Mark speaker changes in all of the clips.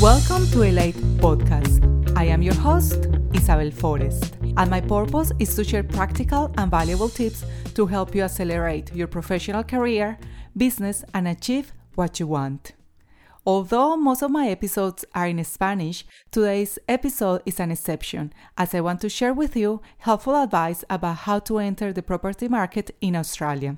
Speaker 1: Welcome to Elite Podcast. I am your host, Isabel Forrest, and my purpose is to share practical and valuable tips to help you accelerate your professional career, business, and achieve what you want. Although most of my episodes are in Spanish, today's episode is an exception as I want to share with you helpful advice about how to enter the property market in Australia.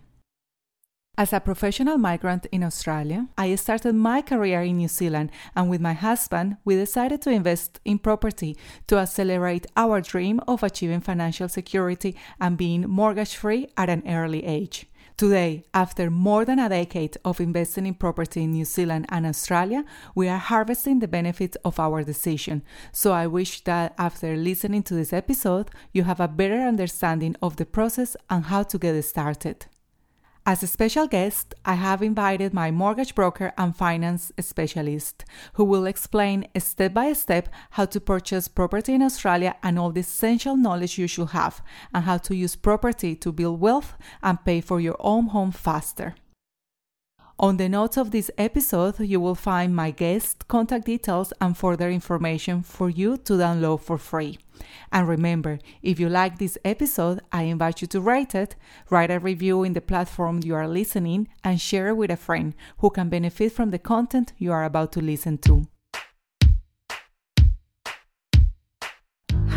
Speaker 1: As a professional migrant in Australia, I started my career in New Zealand, and with my husband, we decided to invest in property to accelerate our dream of achieving financial security and being mortgage free at an early age. Today, after more than a decade of investing in property in New Zealand and Australia, we are harvesting the benefits of our decision. So I wish that after listening to this episode, you have a better understanding of the process and how to get started. As a special guest, I have invited my mortgage broker and finance specialist, who will explain step by step how to purchase property in Australia and all the essential knowledge you should have, and how to use property to build wealth and pay for your own home faster. On the notes of this episode, you will find my guest contact details and further information for you to download for free. And remember, if you like this episode, I invite you to rate it, write a review in the platform you are listening, and share it with a friend who can benefit from the content you are about to listen to.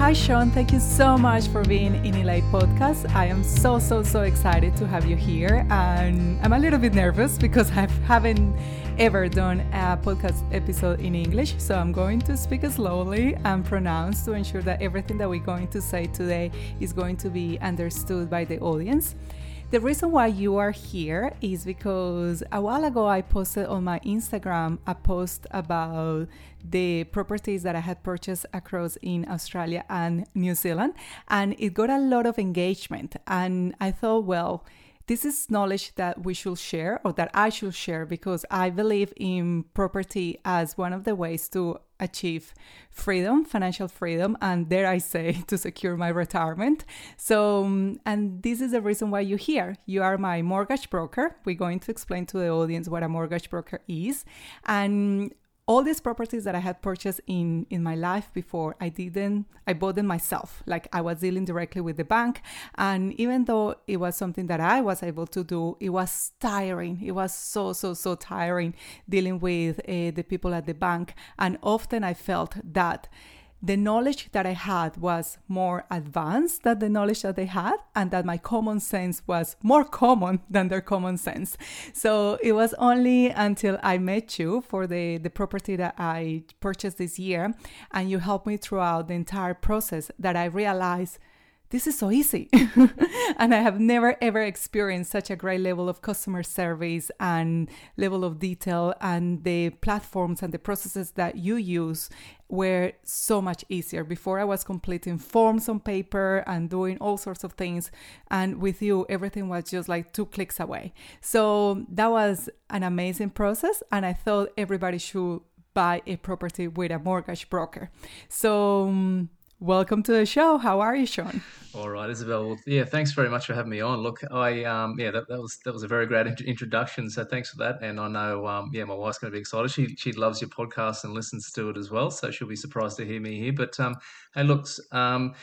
Speaker 1: Hi, Sean. Thank you so much for being in Elite Podcast. I am so, so, so excited to have you here. And I'm a little bit nervous because I haven't ever done a podcast episode in English. So I'm going to speak slowly and pronounce to ensure that everything that we're going to say today is going to be understood by the audience. The reason why you are here is because a while ago I posted on my Instagram a post about the properties that I had purchased across in Australia and New Zealand, and it got a lot of engagement. And I thought, well, this is knowledge that we should share or that I should share because I believe in property as one of the ways to achieve freedom, financial freedom, and dare I say, to secure my retirement. So, um, and this is the reason why you're here. You are my mortgage broker. We're going to explain to the audience what a mortgage broker is. And all these properties that I had purchased in in my life before, I didn't I bought them myself. Like I was dealing directly with the bank, and even though it was something that I was able to do, it was tiring. It was so so so tiring dealing with uh, the people at the bank, and often I felt that the knowledge that I had was more advanced than the knowledge that they had, and that my common sense was more common than their common sense. So it was only until I met you for the, the property that I purchased this year, and you helped me throughout the entire process that I realized this is so easy. and I have never ever experienced such a great level of customer service and level of detail and the platforms and the processes that you use were so much easier. Before I was completing forms on paper and doing all sorts of things. And with you, everything was just like two clicks away. So that was an amazing process. And I thought everybody should buy a property with a mortgage broker. So, um, Welcome to the show. How are you, Sean?
Speaker 2: All right, Isabel. Well, yeah, thanks very much for having me on. Look, I um, yeah, that, that was that was a very great introduction. So thanks for that. And I know, um, yeah, my wife's going to be excited. She she loves your podcast and listens to it as well. So she'll be surprised to hear me here. But um, hey, looks, um,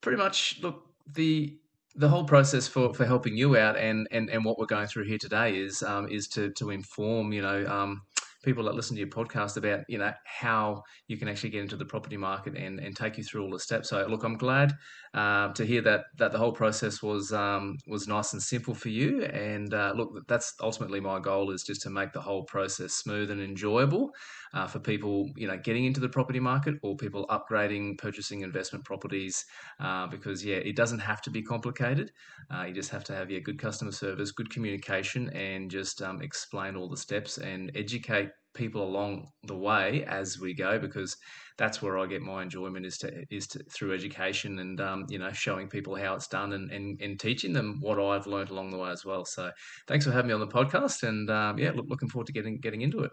Speaker 2: pretty much look the the whole process for, for helping you out and, and, and what we're going through here today is um, is to to inform you know um, people that listen to your podcast about you know how you can actually get into the property market and, and take you through all the steps. So look, I'm glad uh, to hear that that the whole process was um, was nice and simple for you. And uh, look, that's ultimately my goal is just to make the whole process smooth and enjoyable uh, for people you know getting into the property market or people upgrading, purchasing investment properties. Uh, because yeah, it doesn't have to be complicated. Uh, you just have to have yeah good customer service, good communication, and just um, explain all the steps and educate people along the way as we go because that's where I get my enjoyment is to is to, through education and um, you know showing people how it's done and, and, and teaching them what I've learned along the way as well. So thanks for having me on the podcast and um, yeah, look, looking forward to getting getting into it.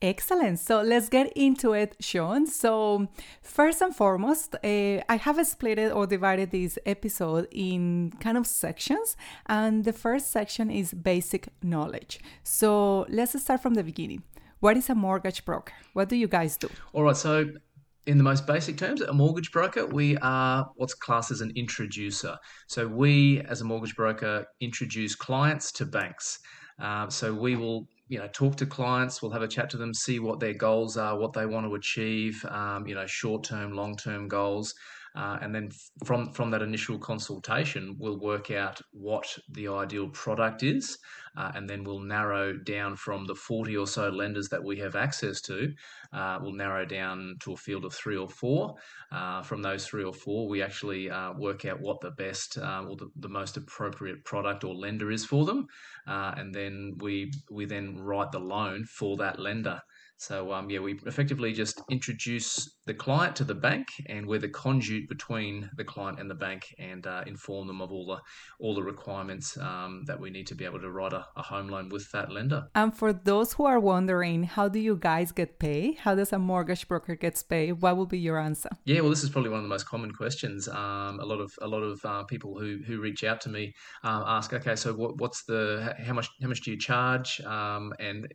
Speaker 1: Excellent. So let's get into it, Sean. So, first and foremost, uh, I have split it or divided this episode in kind of sections. And the first section is basic knowledge. So, let's start from the beginning. What is a mortgage broker? What do you guys do?
Speaker 2: All right. So, in the most basic terms, a mortgage broker, we are what's classed as an introducer. So, we as a mortgage broker introduce clients to banks. Uh, so, we will you know talk to clients we'll have a chat to them see what their goals are what they want to achieve um, you know short term long term goals uh, and then from from that initial consultation we'll work out what the ideal product is uh, and then we'll narrow down from the 40 or so lenders that we have access to uh, we'll narrow down to a field of three or four. Uh, from those three or four we actually uh, work out what the best uh, or the, the most appropriate product or lender is for them. And then we we then write the loan for that lender so um, yeah, we effectively just introduce the client to the bank, and we're the conduit between the client and the bank, and uh, inform them of all the all the requirements um, that we need to be able to write a, a, home loan with that lender.
Speaker 1: And for those who are wondering, how do you guys get paid? How does a mortgage broker gets paid? What will be your answer?
Speaker 2: Yeah, well, this is probably one of the most common questions. Um, a lot of a lot of uh, people who who reach out to me um, ask, okay, so what, what's the how much how much do you charge? Um, and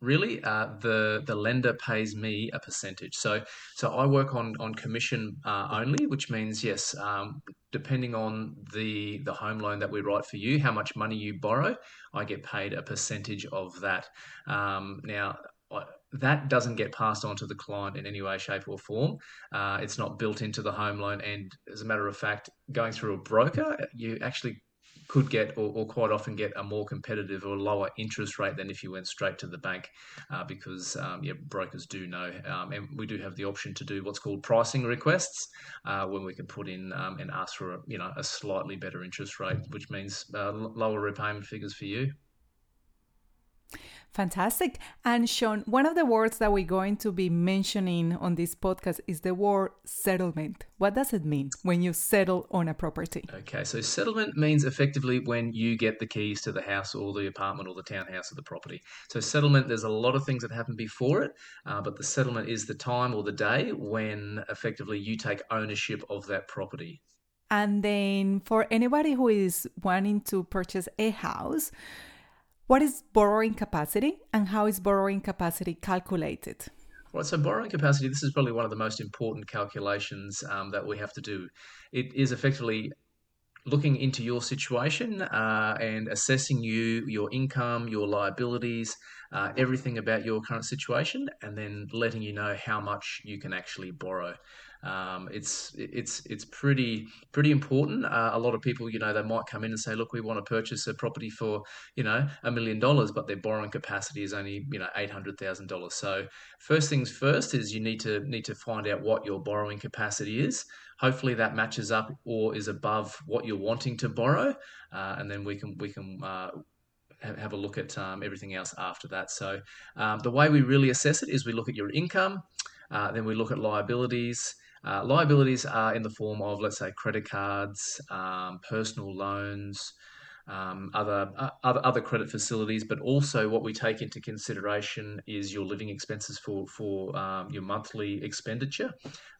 Speaker 2: really uh, the the lender pays me a percentage so so i work on on commission uh, only which means yes um, depending on the the home loan that we write for you how much money you borrow i get paid a percentage of that um, now that doesn't get passed on to the client in any way, shape, or form. Uh, it's not built into the home loan. And as a matter of fact, going through a broker, you actually could get or, or, quite often get a more competitive or lower interest rate than if you went straight to the bank uh, because um, yeah, brokers do know um, and we do have the option to do what's called pricing requests uh, when we can put in um, and ask for a, you know a slightly better interest rate which means uh, lower repayment figures for you
Speaker 1: Fantastic. And Sean, one of the words that we're going to be mentioning on this podcast is the word settlement. What does it mean when you settle on a property?
Speaker 2: Okay, so settlement means effectively when you get the keys to the house or the apartment or the townhouse of the property. So, settlement, there's a lot of things that happen before it, uh, but the settlement is the time or the day when effectively you take ownership of that property.
Speaker 1: And then for anybody who is wanting to purchase a house, what is borrowing capacity and how is borrowing capacity calculated?
Speaker 2: Right, so borrowing capacity, this is probably one of the most important calculations um, that we have to do. It is effectively looking into your situation uh, and assessing you, your income, your liabilities, uh, everything about your current situation, and then letting you know how much you can actually borrow. Um, it's it's it's pretty pretty important. Uh, a lot of people, you know, they might come in and say, "Look, we want to purchase a property for you know a million dollars," but their borrowing capacity is only you know eight hundred thousand dollars. So first things first is you need to need to find out what your borrowing capacity is. Hopefully that matches up or is above what you're wanting to borrow, uh, and then we can we can. Uh, have a look at um, everything else after that. So, um, the way we really assess it is we look at your income, uh, then we look at liabilities, uh, liabilities are in the form of, let's say, credit cards, um, personal loans, um, other, uh, other other credit facilities, but also what we take into consideration is your living expenses for for um, your monthly expenditure.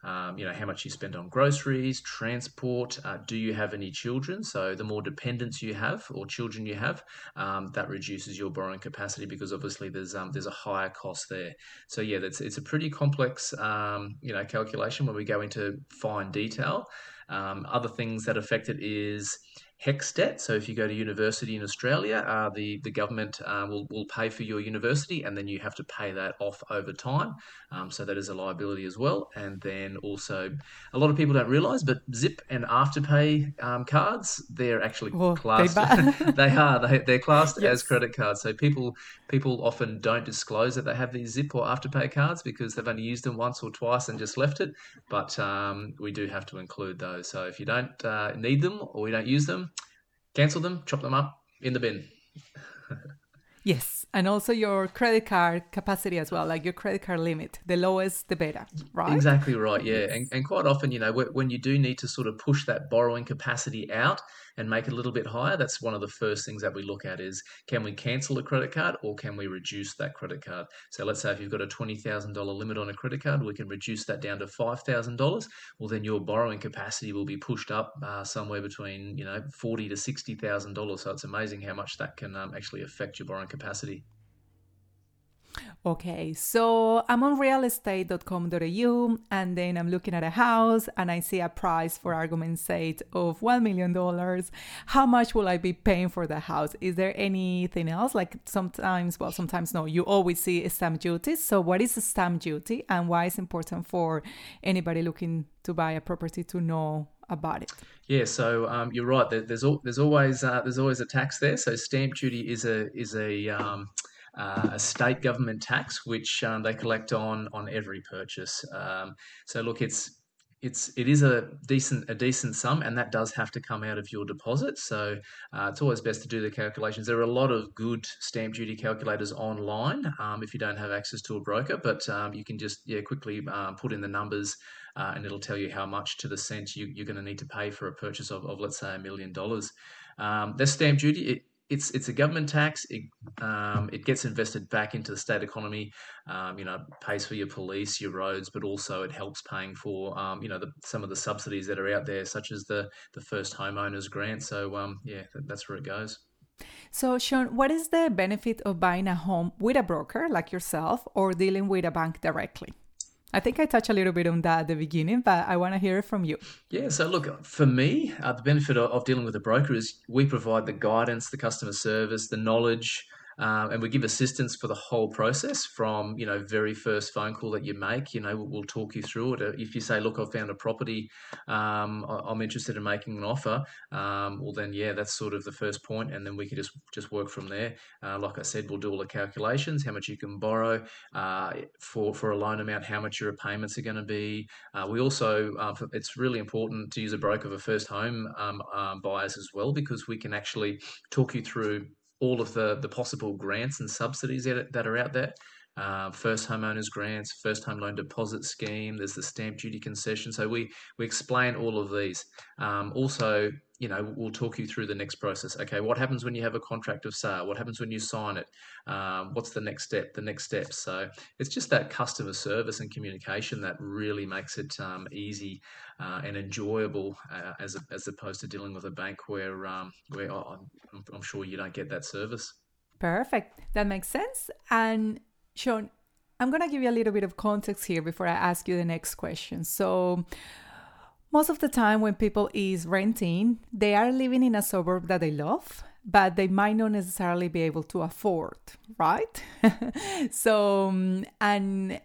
Speaker 2: Um, you know how much you spend on groceries, transport. Uh, do you have any children? So the more dependents you have or children you have, um, that reduces your borrowing capacity because obviously there's um, there's a higher cost there. So yeah, that's it's a pretty complex um, you know calculation when we go into fine detail. other things that affect it is HECS debt. So if you go to university in Australia, uh, the the government uh, will will pay for your university, and then you have to pay that off over time. Um, so that is a liability as well. And then also, a lot of people don't realise, but Zip and Afterpay um, cards they're actually well, classed. They, they are they, they're classed yes. as credit cards. So people people often don't disclose that they have these Zip or Afterpay cards because they've only used them once or twice and just left it. But um, we do have to include those. So if you don't uh, need them or you don't use them cancel them, chop them up in the bin.
Speaker 1: yes, And also your credit card capacity as well, like your credit card limit. The lowest, the better, right?
Speaker 2: Exactly right, yeah. Mm-hmm. And, and quite often, you know, when you do need to sort of push that borrowing capacity out and make it a little bit higher, that's one of the first things that we look at is can we cancel a credit card or can we reduce that credit card? So let's say if you've got a $20,000 limit on a credit card, we can reduce that down to $5,000. Well, then your borrowing capacity will be pushed up uh, somewhere between, you know, forty to $60,000. So it's amazing how much that can um, actually affect your borrowing capacity.
Speaker 1: Okay, so I'm on realestate.com.au and then I'm looking at a house and I see a price for argument's sake of $1 million. How much will I be paying for the house? Is there anything else? Like sometimes, well, sometimes no, you always see stamp duty. So, what is stamp duty and why is important for anybody looking to buy a property to know about it?
Speaker 2: Yeah, so um, you're right. There's there's always uh, there's always a tax there. So stamp duty is a is a um, uh, a state government tax, which um, they collect on on every purchase. Um, so look, it's it's it is a decent a decent sum, and that does have to come out of your deposit. So uh, it's always best to do the calculations. There are a lot of good stamp duty calculators online um, if you don't have access to a broker, but um, you can just yeah quickly uh, put in the numbers. Uh, and it'll tell you how much to the cent you, are going to need to pay for a purchase of, of let's say, a million dollars. Um, stamp duty, it, it's it's a government tax. It um, it gets invested back into the state economy. Um, you know, pays for your police, your roads, but also it helps paying for um, you know the, some of the subsidies that are out there, such as the the first homeowners grant. So um, yeah, that's where it goes.
Speaker 1: So, Sean, what is the benefit of buying a home with a broker like yourself or dealing with a bank directly? I think I touched a little bit on that at the beginning, but I want to hear it from you.
Speaker 2: Yeah, so look, for me, uh, the benefit of, of, dealing with a broker is we provide the guidance, the customer service, the knowledge, um, and we give assistance for the whole process from you know very first phone call that you make. You know, we'll, we'll talk you through it. If you say, "Look, I've found a property, um, I'm interested in making an offer," um, well, then yeah, that's sort of the first point, and then we can just just work from there. Uh, like I said, we'll do all the calculations, how much you can borrow uh, for for a loan amount, how much your repayments are going to be. Uh, we also, uh, it's really important to use a broker for first home um, um, buyers as well because we can actually talk you through all of the, the possible grants and subsidies that, that are out there. Uh, first homeowners grants, first home loan deposit scheme. There's the stamp duty concession. So we we explain all of these. Um, also, you know, we'll talk you through the next process. Okay, what happens when you have a contract of sale? What happens when you sign it? Um, what's the next step? The next steps. So it's just that customer service and communication that really makes it um, easy uh, and enjoyable uh, as as opposed to dealing with a bank where um, where oh, I'm, I'm sure you don't get that service.
Speaker 1: Perfect. That makes sense. And Sean, I'm going to give you a little bit of context here before I ask you the next question. So, most of the time when people is renting, they are living in a suburb that they love, but they might not necessarily be able to afford, right? so, um, and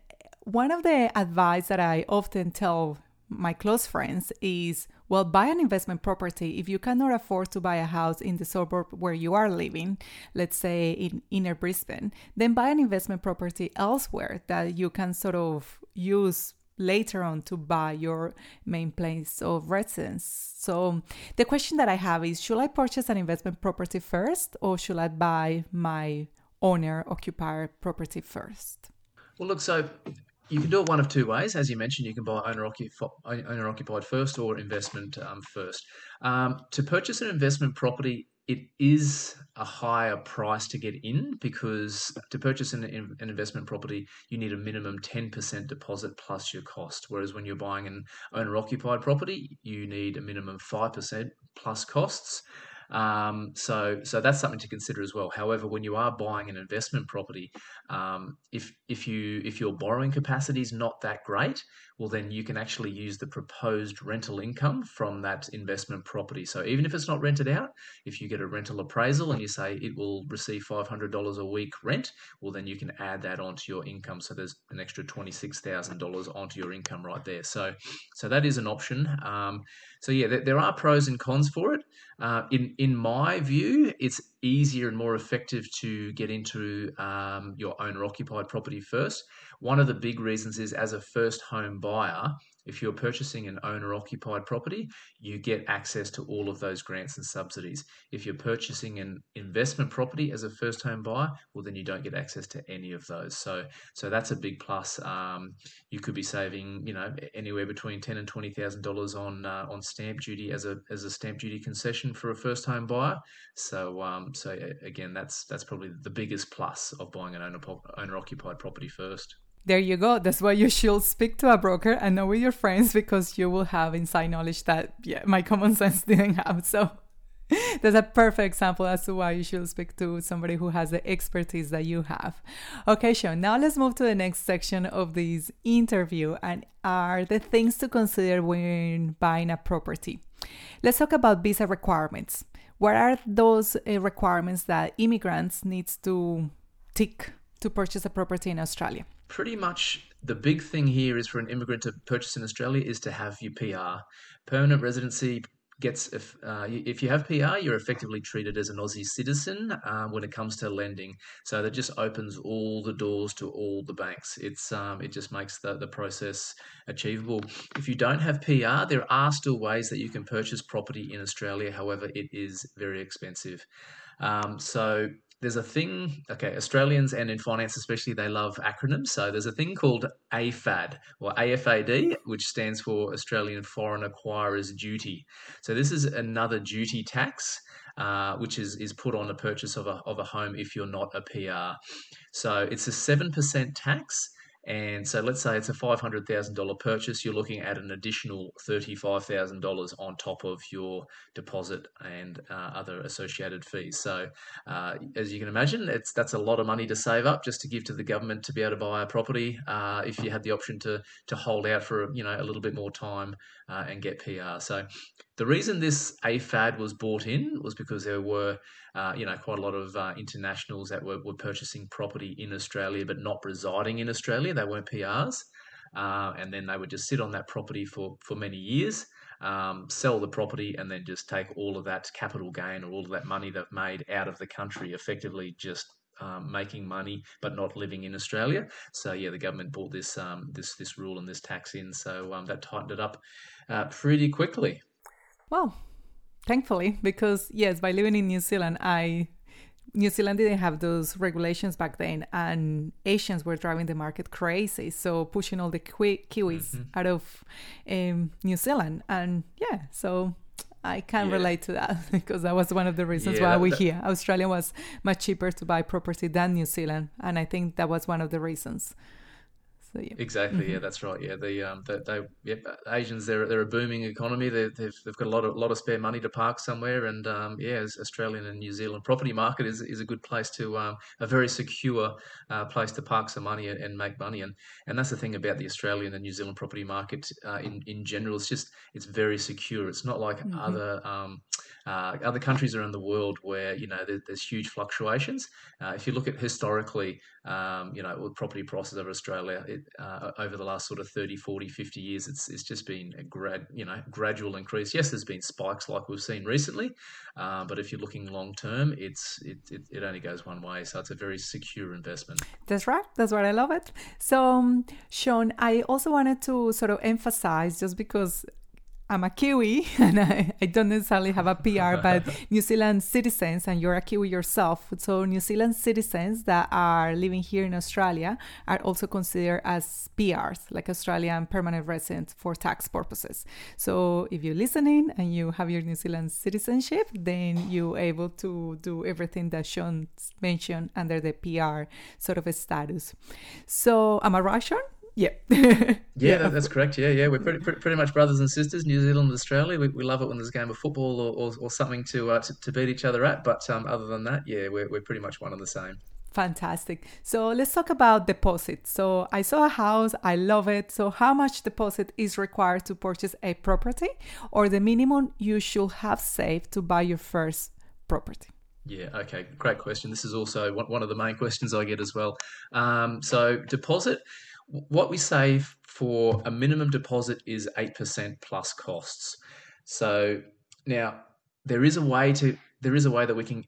Speaker 1: one of the advice that I often tell my close friends is well, buy an investment property. If you cannot afford to buy a house in the suburb where you are living, let's say in inner Brisbane, then buy an investment property elsewhere that you can sort of use later on to buy your main place of residence. So the question that I have is should I purchase an investment property first or should I buy my owner occupier property first?
Speaker 2: Well, look, so you can do it one of two ways. As you mentioned, you can buy owner, occupied, first or investment um, first. Um, to purchase an investment property, it is a higher price to get in because to purchase an, an investment property, you need a minimum 10% deposit plus your cost. Whereas when you're buying an owner occupied property, you need a minimum 5% plus costs. Um, so, so that's something to consider as well. However, when you are buying an investment property, um, if if you if your borrowing capacity is not that great, well then you can actually use the proposed rental income from that investment property. So even if it's not rented out, if you get a rental appraisal and you say it will receive five hundred dollars a week rent, well then you can add that onto your income. So there's an extra twenty six thousand dollars onto your income right there. So so that is an option. Um, so yeah, there, there, are pros and cons for it. Uh, in in my view, it's easier and more effective to get into um, your owner occupied property first. One of the big reasons is as a first home buyer, If you're purchasing an owner occupied property, you get access to all of those grants and subsidies. If you're purchasing an investment property as a first home buyer, well, then you don't get access to any of those. So, so that's a big plus. Um, you could be saving, you know, anywhere between ten and twenty thousand dollars on uh, on stamp duty as a as a stamp duty concession for a first home buyer. So, um, so again, that's that's probably the biggest plus of buying an owner owner occupied property first.
Speaker 1: There you go. That's why you should speak to a broker and not with your friends because you will have inside knowledge that yeah, my common sense didn't have. So that's a perfect example as to why you should speak to somebody who has the expertise that you have. Okay, Sean, now let's move to the next section of this interview and are the things to consider when buying a property. Let's talk about visa requirements. What are those uh, requirements that immigrants needs to tick to purchase a property in Australia?
Speaker 2: Pretty much the big thing here is for an immigrant to purchase in Australia is to have your PR. Permanent residency gets if uh, if you have PR, you're effectively treated as an Aussie citizen um, when it comes to lending. So that just opens all the doors to all the banks. It's um, it just makes the the process achievable. If you don't have PR, there are still ways that you can purchase property in Australia. However, it is very expensive. Um, so there's a thing, okay, Australians and in finance especially, they love acronyms. So there's a thing called AFAD or AFAD, which stands for Australian Foreign Acquirers Duty. So this is another duty tax. Uh, which is, is put on the purchase of a, of a home if you're not a PR. So it's a 7% tax, and so let's say it's a $500,000 purchase, you're looking at an additional $35,000 on top of your deposit and uh, other associated fees. So uh, as you can imagine, it's that's a lot of money to save up just to give to the government to be able to buy a property uh, if you had the option to to hold out for you know a little bit more time uh, and get PR. So the reason this AFAD was bought in was because there were, uh, you know, quite a lot of uh, internationals that were, were purchasing property in Australia but not residing in Australia. They weren't PRs, uh, and then they would just sit on that property for for many years, um, sell the property, and then just take all of that capital gain or all of that money they've made out of the country, effectively just um, making money but not living in Australia. So yeah, the government brought this um, this this rule and this tax in, so um, that tightened it up uh, pretty quickly.
Speaker 1: Well, thankfully, because yes, by living in New Zealand, I New Zealand didn't have those regulations back then, and Asians were driving the market crazy. So pushing all the Kiwis mm-hmm. out of um, New Zealand, and yeah, so I can yeah. relate to that because that was one of the reasons yeah, why we're here. Australia was much cheaper to buy property than New Zealand, and I think that was one of the reasons.
Speaker 2: So, yeah. Exactly. Mm-hmm. Yeah, that's right. Yeah, the um, they, they yep, Asians they're they're a booming economy. They, have they've got a lot of lot of spare money to park somewhere, and um, yeah, Australian and New Zealand property market is, is a good place to um, a very secure uh, place to park some money and, and, make money. And and that's the thing about the Australian and New Zealand property market uh, in in general. It's just it's very secure. It's not like mm-hmm. other um, uh, other countries around the world where you know there, there's huge fluctuations. Uh, if you look at historically, um, you know, property prices over Australia it, uh, over the last sort of 30, 40, 50 years, it's it's just been a grad, you know, gradual increase. Yes, there's been spikes like we've seen recently, uh, but if you're looking long term, it's it, it, it only goes one way. So it's a very secure investment.
Speaker 1: That's right. That's why I love it. So, um, Sean, I also wanted to sort of emphasize just because I'm a Kiwi and I, I, don't necessarily have a PR, but New Zealand citizens, and you're a Kiwi yourself. So, New Zealand citizens that are living here in Australia are also considered as PRs, like Australian permanent residents for tax purposes. So, if you're listening and you have your New Zealand citizenship, then you're able to do everything that Sean mentioned under the PR sort of a status. So, I'm a Sean? Yeah.
Speaker 2: yeah. That, that's correct. Yeah, yeah. We're pretty, pretty much brothers and sisters, New Zealand and Australia. We, we love it when there's a game of football or, or, or something to, uh, to, to beat each other at. But um, other than that, yeah, we're, we're pretty much one and the same.
Speaker 1: Fantastic. So let's talk about deposit. So I saw a house, I love it. So how much deposit is required to purchase a property or the minimum you should have saved to buy your first property?
Speaker 2: Yeah, okay, great question. This is also one of the main questions I get as well. Um, so, deposit, what we save for a minimum deposit is 8% plus costs. So now there is a way to there is a way that we can,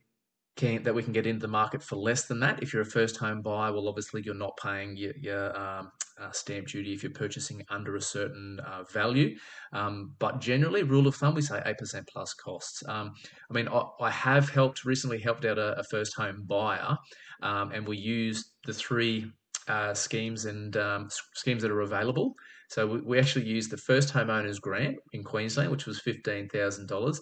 Speaker 2: can that we can get into the market for less than that. If you're a first home buyer, well, obviously you're not paying your, your um, uh, stamp duty if you're purchasing under a certain uh, value. Um, but generally, rule of thumb, we say 8% plus costs. Um, I mean, I, I, have helped recently helped out a, a first home buyer, um, and we used the three uh, schemes and um, schemes that are available. So we, we actually used the first homeowners grant in Queensland, which was fifteen thousand uh, dollars.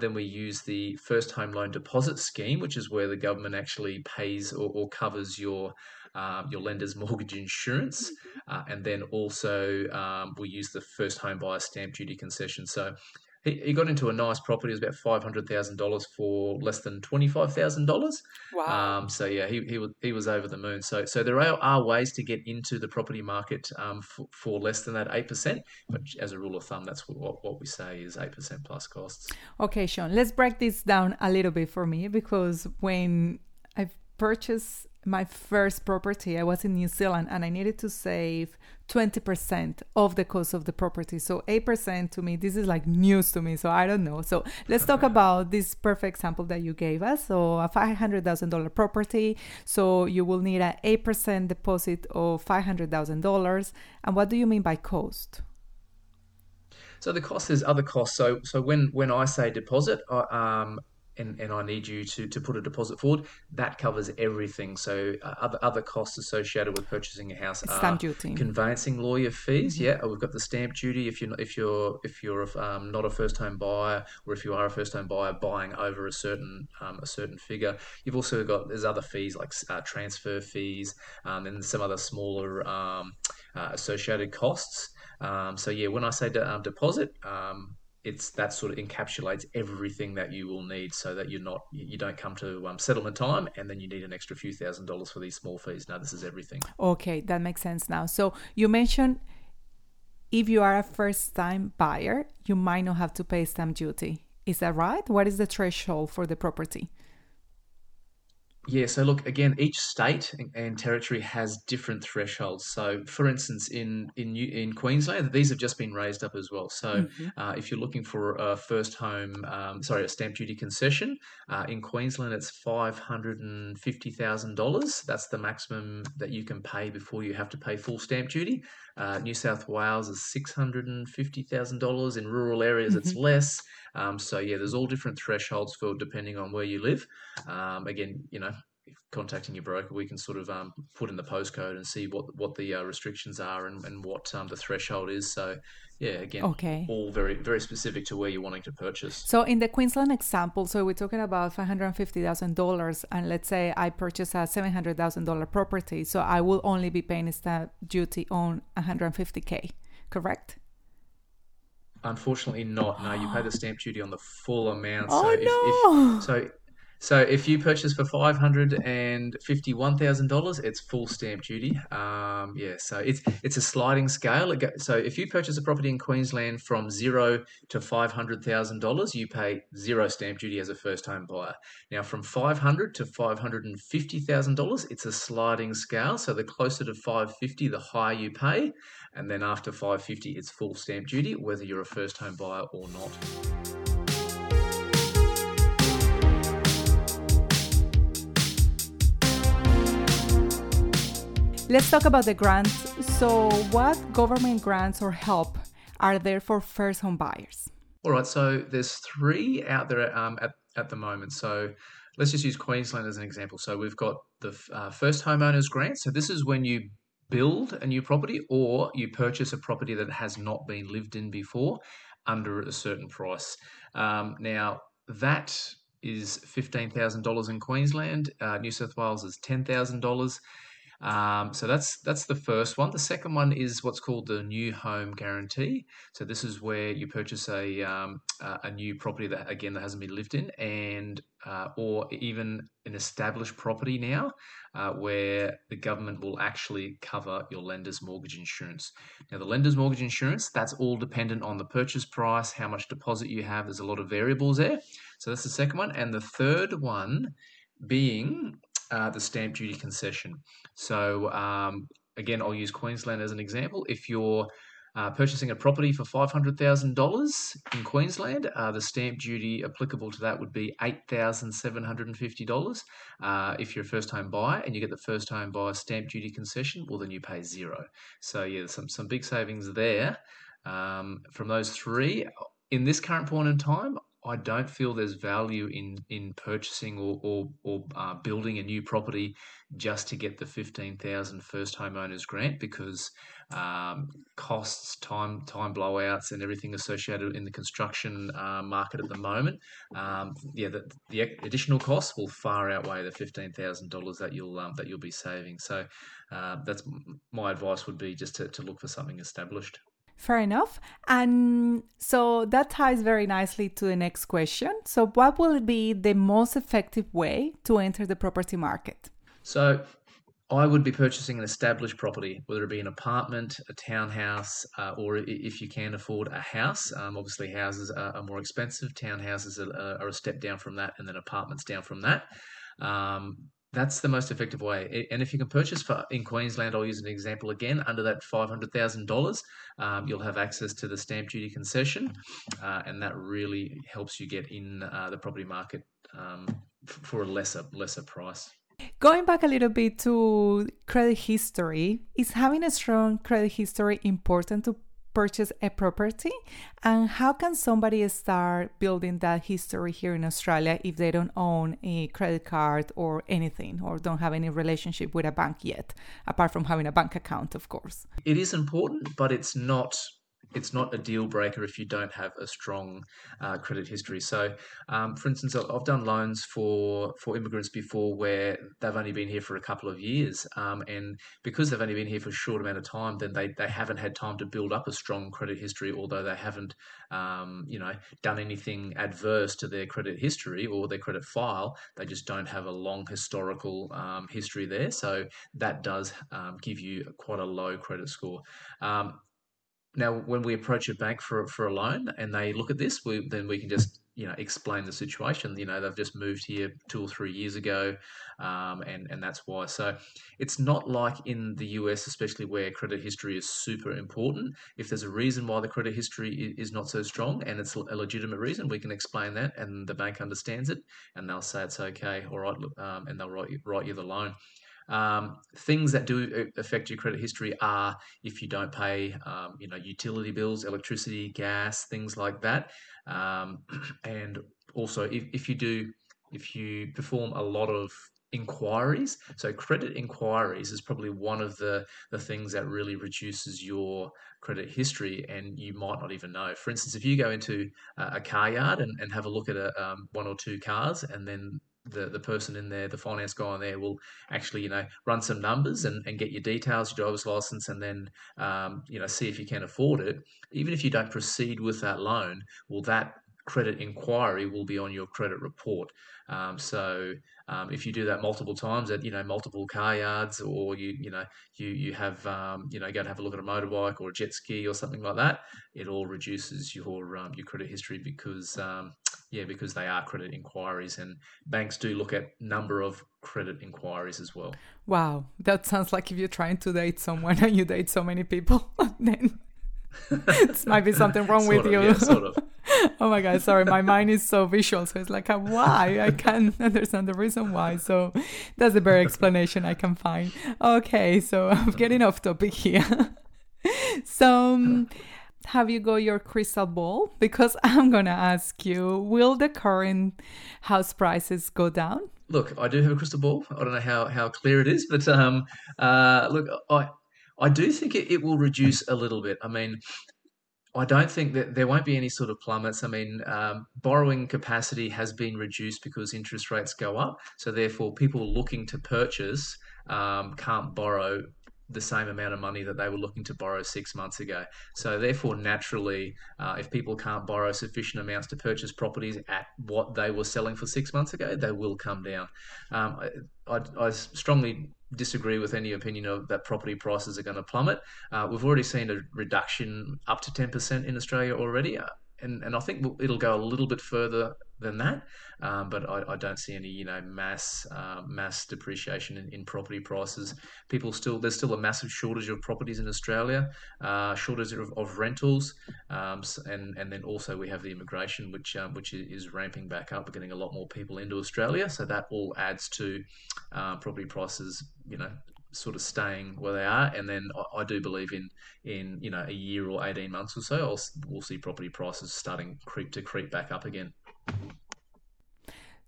Speaker 2: Then we used the first home loan deposit scheme, which is where the government actually pays or, or covers your um, your lender's mortgage insurance, mm-hmm. uh, and then also um, we use the first home buyer stamp duty concession. So he, he got into a nice property. It was about five hundred thousand dollars for less than twenty five thousand dollars.
Speaker 1: Wow!
Speaker 2: Um, so yeah, he, he was he was over the moon. So so there are, are ways to get into the property market um, for, for less than that eight percent. But as a rule of thumb, that's what what we say is eight percent plus costs.
Speaker 1: Okay, Sean, let's break this down a little bit for me because when I've purchased my first property, I was in New Zealand and I needed to save 20% of the cost of the property. So 8% to me, this is like news to me. So I don't know. So let's talk about this perfect example that you gave us. So a $500,000 property. So you will need an 8% deposit of $500,000. And what do you mean by cost?
Speaker 2: So the cost is other costs. So so when when I say deposit, um, and, and I need you to, to put a deposit forward, that covers everything. So uh, other other costs associated with purchasing a house
Speaker 1: stamp duty,
Speaker 2: conveyancing lawyer fees. Mm-hmm. Yeah, we've got the stamp duty if you're if you're if you're um, not a first home buyer or if you are a first home buyer buying over a certain um, a certain figure. You've also got there's other fees like uh, transfer fees um, and some other smaller um, uh, associated costs. Um, so yeah, when I say de- um, deposit, um, it's that sort of encapsulates everything that you will need so that you're not you don't come to um, settlement time and then you need an extra few thousand dollars for these small fees. Now this is everything.
Speaker 1: Okay that makes sense now. So you mentioned if you are a first time buyer you might not have to pay stamp duty. Is that right? What is the threshold for the property
Speaker 2: yeah, so look again. Each state and territory has different thresholds. So, for instance, in in in Queensland, these have just been raised up as well. So, mm-hmm. uh, if you're looking for a first home, um, sorry, a stamp duty concession uh, in Queensland, it's five hundred and fifty thousand dollars. That's the maximum that you can pay before you have to pay full stamp duty. Uh, New South Wales is six hundred and fifty thousand dollars. In rural areas, mm-hmm. it's less. Um, so yeah, there's all different thresholds for depending on where you live. Um, again, you know, contacting your broker, we can sort of um, put in the postcode and see what what the uh, restrictions are and, and what um, the threshold is. So, yeah, again,
Speaker 1: okay.
Speaker 2: all very very specific to where you're wanting to purchase.
Speaker 1: So, in the Queensland example, so we're talking about five hundred fifty thousand dollars, and let's say I purchase a seven hundred thousand dollar property, so I will only be paying stamp duty on one hundred fifty k, correct?
Speaker 2: Unfortunately, not. No, you pay the stamp duty on the full amount.
Speaker 1: Oh
Speaker 2: so
Speaker 1: no!
Speaker 2: If, so so if you purchase for five hundred and fifty-one thousand dollars, it's full stamp duty. Um, yeah, so it's it's a sliding scale. So if you purchase a property in Queensland from zero to five hundred thousand dollars, you pay zero stamp duty as a first-home buyer. Now, from five hundred to five hundred and fifty thousand dollars, it's a sliding scale. So the closer to five fifty, the higher you pay, and then after five fifty, it's full stamp duty, whether you're a first-home buyer or not.
Speaker 1: Let's talk about the grants. So, what government grants or help are there for first home buyers?
Speaker 2: All right, so there's three out there um, at, at the moment. So, let's just use Queensland as an example. So, we've got the uh, first homeowners grant. So, this is when you build a new property or you purchase a property that has not been lived in before under a certain price. Um, now, that is $15,000 in Queensland. Uh, New South Wales is $10,000. Um, so that's that's the first one. The second one is what's called the new home guarantee. So this is where you purchase a um, a new property that again that hasn't been lived in, and uh, or even an established property now, uh, where the government will actually cover your lender's mortgage insurance. Now the lender's mortgage insurance that's all dependent on the purchase price, how much deposit you have. There's a lot of variables there. So that's the second one, and the third one being uh, the stamp duty concession. So um, again, I'll use Queensland as an example. If you're Uh, purchasing a property for $500,000 in Queensland, uh, the stamp duty applicable to that would be $8,750. Uh, if you're a first home buyer and you get the first home buyer stamp duty concession, well, then you pay zero. So, yeah, some, some big savings there. Um, from those three, in this current point in time, I don't feel there's value in in purchasing or or, or uh, building a new property just to get the 15,000 first homeowners grant because um, costs, time time blowouts, and everything associated in the construction uh, market at the moment. Um, yeah, the, the additional costs will far outweigh the fifteen thousand dollars that you'll um, that you'll be saving. So uh, that's my advice would be just to, to look for something established.
Speaker 1: Fair enough. And so that ties very nicely to the next question. So, what will be the most effective way to enter the property market?
Speaker 2: So, I would be purchasing an established property, whether it be an apartment, a townhouse, uh, or if you can afford a house. Um, obviously, houses are, are, more expensive. Townhouses are, are, a step down from that, and then apartments down from that. Um, that's the most effective way. And if you can purchase for in Queensland, I'll use an example again. Under that five hundred thousand um, dollars, you'll have access to the stamp duty concession, uh, and that really helps you get in uh, the property market um, for a lesser lesser price.
Speaker 1: Going back a little bit to credit history, is having a strong credit history important to purchase a property? And how can somebody start building that history here in Australia if they don't own a credit card or anything or don't have any relationship with a bank yet apart from having a bank account of course?
Speaker 2: It is important but it's not it's not a deal breaker if you don't have a strong uh, credit history. So, um, for instance, I've done loans for for immigrants before where they've only been here for a couple of years, um, and because they've only been here for a short amount of time, then they they haven't had time to build up a strong credit history, although they haven't, um, you know, done anything adverse to their credit history or their credit file. They just don't have a long historical um, history there, so that does um, give you quite a low credit score. Now, when we approach a bank for for a loan and they look at this, we, then we can just you know explain the situation. You know, they've just moved here two or three years ago, um, and and that's why. So it's not like in the US, especially where credit history is super important. If there's a reason why the credit history is not so strong and it's a legitimate reason, we can explain that, and the bank understands it, and they'll say it's okay, all right, um, and they'll write you, write you the loan. Um, things that do affect your credit history are if you don't pay, um, you know, utility bills, electricity, gas, things like that, um, and also if, if you do, if you perform a lot of inquiries. So credit inquiries is probably one of the the things that really reduces your credit history, and you might not even know. For instance, if you go into a car yard and, and have a look at a, um, one or two cars, and then the, the person in there, the finance guy in there, will actually you know run some numbers and, and get your details, your driver's license, and then um, you know see if you can afford it. Even if you don't proceed with that loan, well, that credit inquiry will be on your credit report. Um, so um, if you do that multiple times at you know multiple car yards, or you you know you you have um, you know go and have a look at a motorbike or a jet ski or something like that, it all reduces your um, your credit history because um, yeah because they are credit inquiries and banks do look at number of credit inquiries as well.
Speaker 1: Wow, that sounds like if you're trying to date someone and you date so many people, then this might be something wrong with
Speaker 2: of,
Speaker 1: you.
Speaker 2: Yeah, sort of.
Speaker 1: oh my god, sorry, my mind is so visual, so it's like a why. I can't understand the reason why. So that's the very explanation I can find. Okay, so I'm getting off topic here. so um, have you got your crystal ball? Because I'm gonna ask you, will the current house prices go down?
Speaker 2: Look, I do have a crystal ball. I don't know how, how clear it is, but um, uh, look, I I do think it, it will reduce a little bit. I mean, I don't think that there won't be any sort of plummets. I mean, um, borrowing capacity has been reduced because interest rates go up. So, therefore, people looking to purchase um, can't borrow the same amount of money that they were looking to borrow six months ago. So, therefore, naturally, uh, if people can't borrow sufficient amounts to purchase properties at what they were selling for six months ago, they will come down. Um, I, I, strongly disagree with any opinion of that property prices are going to plummet. Uh, we've already seen a reduction up to 10% in Australia already. And and I think it'll go a little bit further than that. Um, but I, I, don't see any, you know, mass uh, mass depreciation in, in, property prices. People still there's still a massive shortage of properties in Australia, uh, shortage of, of rentals, um, and and then also we have the immigration, which um, which is ramping back up. We're getting a lot more people into Australia, so that all adds to uh, property prices, you know, sort of staying where they are. And then I, I, do believe in in you know a year or eighteen months or so, I'll, we'll see property prices starting creep to creep back up again.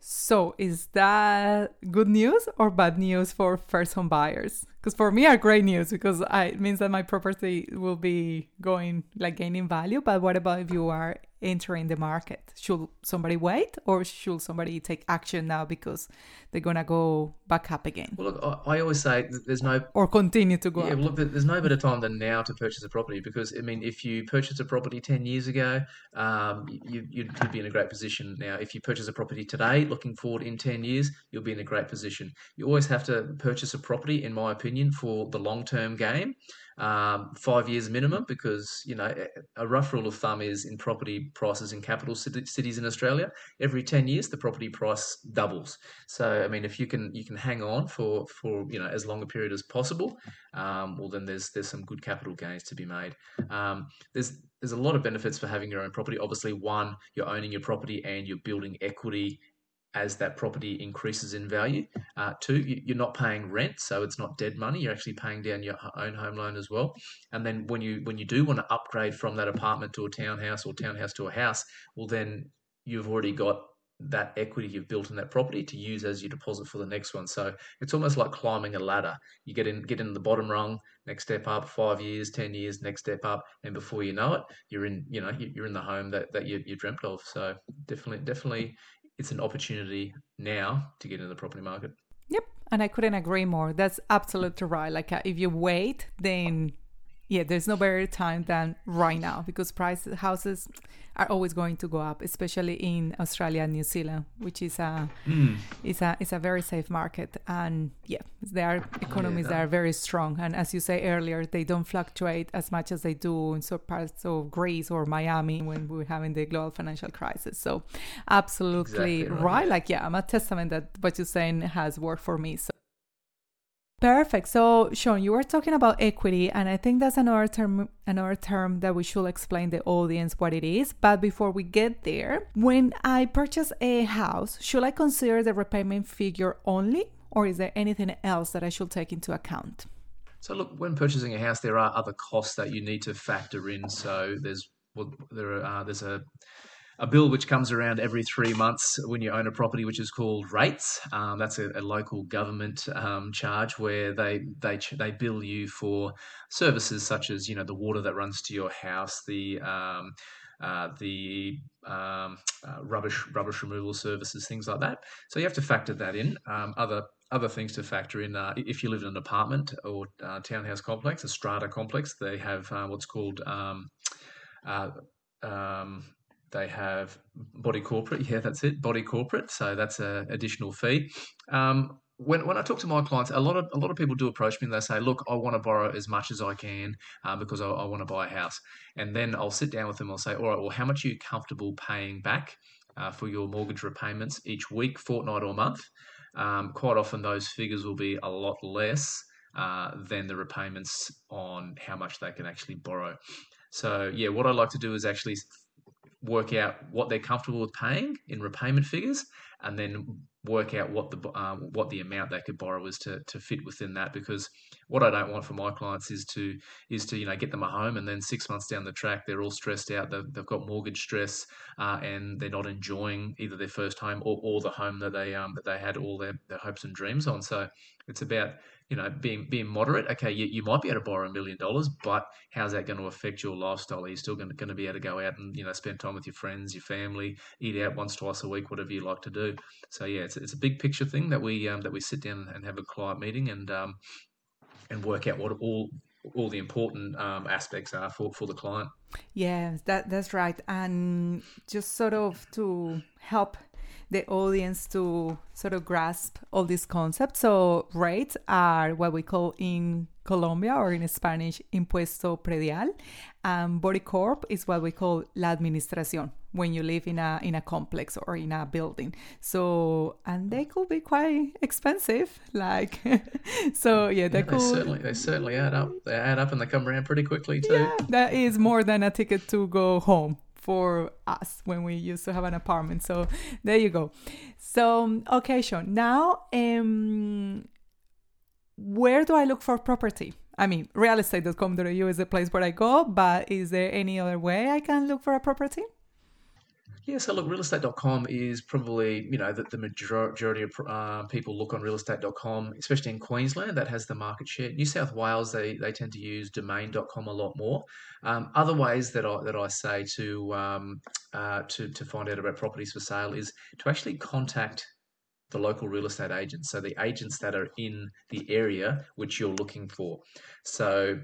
Speaker 1: So, is that good news or bad news for first home buyers? Because for me, are great news because I, it means that my property will be going like gaining value. But what about if you are entering the market? Should somebody wait or should somebody take action now because they're gonna go back up again?
Speaker 2: Well, look, I always say there's no
Speaker 1: or continue to go.
Speaker 2: Yeah, look, there's no better time than now to purchase a property because I mean, if you purchase a property ten years ago, um, you, you'd, you'd be in a great position. Now, if you purchase a property today, looking forward in ten years, you'll be in a great position. You always have to purchase a property, in my opinion, for the long term game um, five years minimum because you know a rough rule of thumb is in property prices in capital cities in Australia every 10 years the property price doubles. So I mean if you can you can hang on for for you know as long a period as possible um, well then there's there's some good capital gains to be made. Um, there's there's a lot of benefits for having your own property. Obviously one you're owning your property and you're building equity as that property increases in value. Uh, two, you're not paying rent, so it's not dead money. You're actually paying down your own home loan as well. And then when you when you do want to upgrade from that apartment to a townhouse or townhouse to a house, well then you've already got that equity you've built in that property to use as your deposit for the next one. So it's almost like climbing a ladder. You get in get in the bottom rung, next step up, five years, ten years, next step up, and before you know it, you're in you know you're in the home that, that you, you dreamt of. So definitely definitely it's an opportunity now to get into the property market.
Speaker 1: Yep, and I couldn't agree more. That's absolutely right. Like uh, if you wait, then yeah, there's no better time than right now because prices houses are always going to go up, especially in Australia and New Zealand, which is a mm. is a is a very safe market. And yeah, there are economies yeah, that are very strong. And as you say earlier, they don't fluctuate as much as they do in some parts of Greece or Miami when we were having the global financial crisis. So absolutely exactly right. right. Like yeah, I'm a testament that what you're saying has worked for me. So Perfect. So, Sean, you were talking about equity, and I think that's another term, another term that we should explain the audience what it is. But before we get there, when I purchase a house, should I consider the repayment figure only, or is there anything else that I should take into account?
Speaker 2: So, look, when purchasing a house, there are other costs that you need to factor in. So, there's well, there are uh, there's a a bill which comes around every three months when you own a property, which is called rates. Um, that's a, a, local government um, charge where they they they bill you for services such as you know the water that runs to your house, the um, uh, the um, uh, rubbish rubbish removal services, things like that. So you have to factor that in. Um, other other things to factor in uh, if you live in an apartment or uh, townhouse complex, a strata complex, they have uh, what's called um, uh, um, they have body corporate. Yeah, that's it, body corporate. So that's an additional fee. Um, when, when I talk to my clients, a lot of a lot of people do approach me and they say, "Look, I want to borrow as much as I can um, because I, I, want to buy a house." And then I'll sit down with them. I'll say, "All right, well, how much are you comfortable paying back uh, for your mortgage repayments each week, fortnight, or month?" Um, quite often, those figures will be a lot less uh, than the repayments on how much they can actually borrow. So, yeah, what I like to do is actually work out what they're comfortable with paying in repayment figures, and then work out what the um, what the amount they could borrow is to to fit within that. Because what I don't want for my clients is to is to you know get them a home and then six months down the track they're all stressed out. They've, they've got mortgage stress uh, and they're not enjoying either their first home or, or the home that they um that they had all their, their hopes and dreams on. So it's about you know, being being moderate. Okay, you, you might be able to borrow a million dollars, but how's that going to affect your lifestyle? Are you still going to, going to be able to go out and you know spend time with your friends, your family, eat out once twice a week, whatever you like to do? So yeah, it's, it's a big picture thing that we um, that we sit down and have a client meeting and um, and work out what all all the important um, aspects are for, for the client.
Speaker 1: Yeah, that that's right. And just sort of to help the audience to sort of grasp all these concepts. So rates are what we call in Colombia or in Spanish impuesto predial, and body corp is what we call la administración when you live in a in a complex or in a building. So and they could be quite expensive. Like so yeah, they
Speaker 2: Yeah,
Speaker 1: could
Speaker 2: they certainly they certainly add up. They add up and they come around pretty quickly too.
Speaker 1: yeah, that is more than a ticket to go home for us when we used to have an apartment. So there you go. So okay, Sean. Now, um, where do I look for property? I mean, realestate.com.au is the place where I go, but is there any other way I can look for a property?
Speaker 2: Yeah, so look, realestate.com is probably, you know, that the majority of uh, people look on realestate.com, especially in Queensland, that has the market share. New South Wales, they, they tend to use domain.com a lot more. Um, other ways that I, that I say to, um, uh, to, to find out about properties for sale is to actually contact the local real estate agents. So the agents that are in the area which you're looking for. So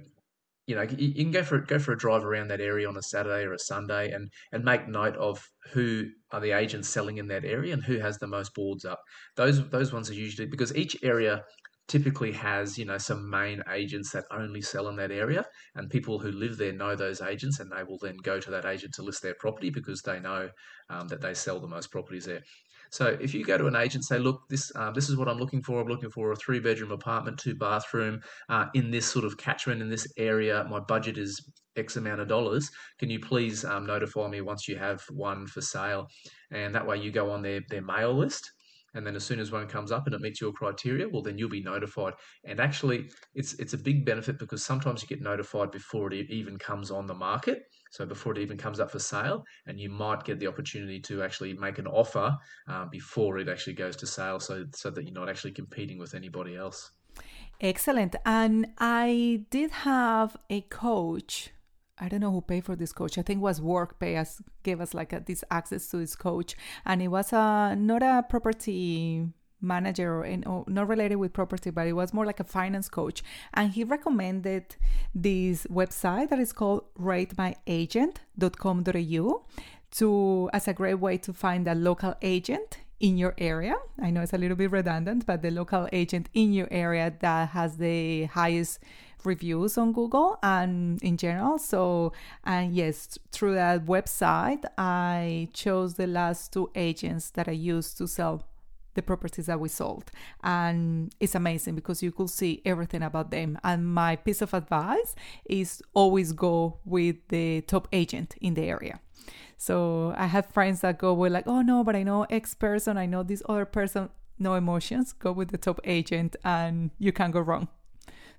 Speaker 2: you know, you, can go for go for a drive around that area on a Saturday or a Sunday, and and make note of who are the agents selling in that area and who has the most boards up. Those those ones are usually because each area typically has you know some main agents that only sell in that area and people who live there know those agents and they will then go to that agent to list their property because they know um, that they sell the most properties there so if you go to an agent say look this um, this is what i'm looking for. I'm looking for a three bedroom apartment two bathroom uh, in this sort of catchment in this area. My budget is x amount of dollars. Can you please um, notify me once you have one for sale? And that way you go on their, their mail list and then as soon as one comes up and it meets your criteria well then you'll be notified. And actually it's it's a big benefit because sometimes you get notified before it even comes on the market so before it even comes up for sale and you might get the opportunity to actually make an offer uh, before it actually goes to sale so so that you're not actually competing with anybody else
Speaker 1: Excellent. And I did have a coach. I don't know who paid for this coach. I think it was WorkPay us gave us like a, this access to this coach, and it was a not a property manager or, in, or not related with property, but it was more like a finance coach. And he recommended this website that is called ratemyagent.com.au to as a great way to find a local agent in your area. I know it's a little bit redundant, but the local agent in your area that has the highest reviews on Google and in general. So, and yes, through that website, I chose the last two agents that I used to sell the properties that we sold. And it's amazing because you could see everything about them. And my piece of advice is always go with the top agent in the area. So I have friends that go with like, oh no, but I know X person, I know this other person. No emotions. Go with the top agent, and you can't go wrong.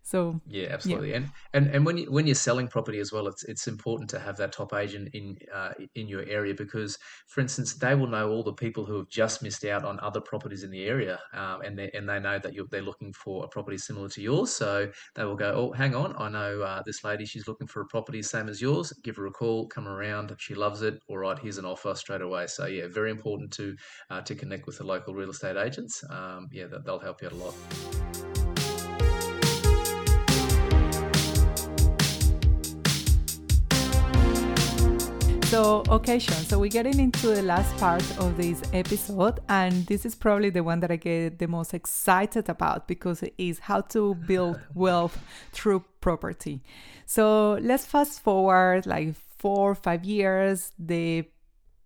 Speaker 1: So
Speaker 2: yeah, absolutely. Yeah. And and and when you when you're selling property as well, it's it's important to have that top agent in uh, in your area because, for instance, they will know all the people who have just missed out on other properties in the area, um, and they and they know that they're looking for a property similar to yours. So they will go, oh, hang on, I know uh, this lady. She's looking for a property same as yours. Give her a call. Come around. She loves it. All right, here's an offer straight away. So yeah, very important to uh, to connect with the local real estate agents. Um, yeah, they'll help you out a lot.
Speaker 1: So, okay, Sean. So we're getting into the last part of this episode, and this is probably the one that I get the most excited about because it is how to build wealth through property. So let's fast forward like four, or five years. The